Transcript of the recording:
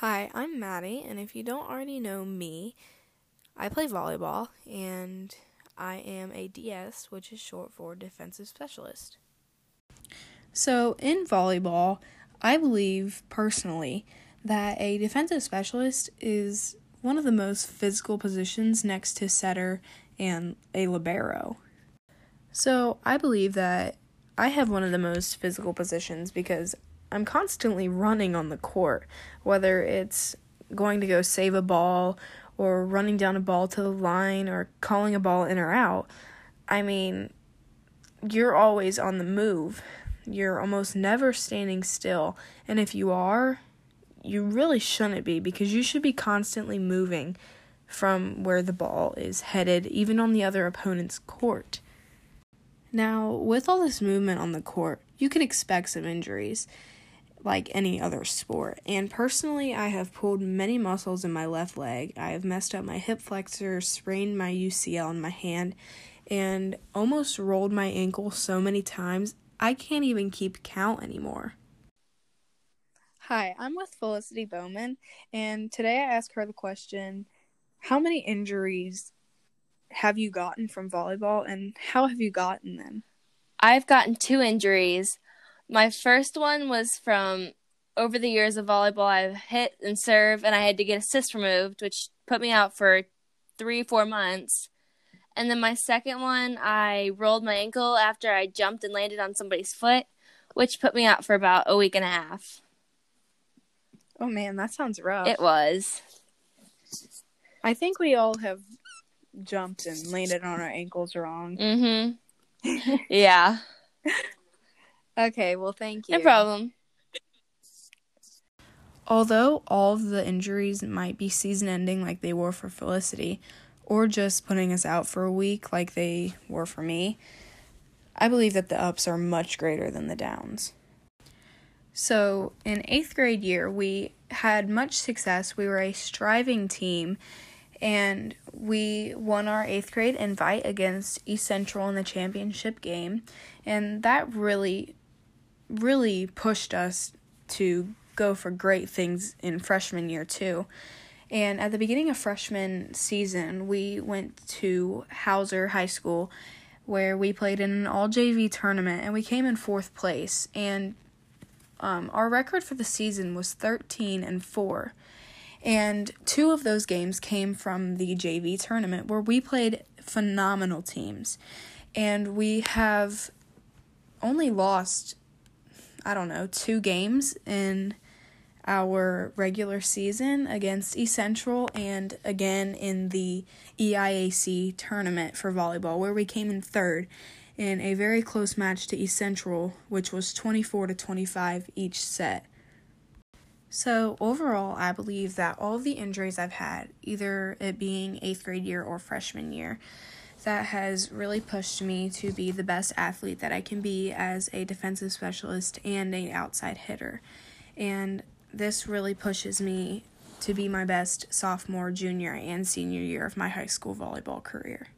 Hi, I'm Maddie, and if you don't already know me, I play volleyball and I am a DS, which is short for defensive specialist. So, in volleyball, I believe personally that a defensive specialist is one of the most physical positions next to setter and a libero. So, I believe that I have one of the most physical positions because I'm constantly running on the court, whether it's going to go save a ball or running down a ball to the line or calling a ball in or out. I mean, you're always on the move. You're almost never standing still. And if you are, you really shouldn't be because you should be constantly moving from where the ball is headed, even on the other opponent's court. Now, with all this movement on the court, you can expect some injuries like any other sport. And personally, I have pulled many muscles in my left leg. I have messed up my hip flexor, sprained my UCL in my hand, and almost rolled my ankle so many times I can't even keep count anymore. Hi, I'm with Felicity Bowman, and today I asked her the question How many injuries have you gotten from volleyball, and how have you gotten them? I've gotten two injuries. My first one was from over the years of volleyball, I've hit and serve, and I had to get a cyst removed, which put me out for three, four months. And then my second one, I rolled my ankle after I jumped and landed on somebody's foot, which put me out for about a week and a half. Oh man, that sounds rough. It was. I think we all have jumped and landed on our ankles wrong. Mm-hmm. yeah. Okay, well, thank you. No problem. Although all of the injuries might be season ending like they were for Felicity, or just putting us out for a week like they were for me, I believe that the ups are much greater than the downs. So, in eighth grade year, we had much success. We were a striving team, and we won our eighth grade invite against East Central in the championship game, and that really really pushed us to go for great things in freshman year too. And at the beginning of freshman season, we went to Hauser High School where we played in an all JV tournament and we came in fourth place. And um, our record for the season was 13 and 4. And two of those games came from the JV tournament where we played phenomenal teams. And we have only lost I don't know, two games in our regular season against East Central and again in the EIAC tournament for volleyball, where we came in third in a very close match to East Central, which was 24 to 25 each set. So, overall, I believe that all the injuries I've had, either it being eighth grade year or freshman year, that has really pushed me to be the best athlete that I can be as a defensive specialist and a outside hitter. And this really pushes me to be my best sophomore, junior, and senior year of my high school volleyball career.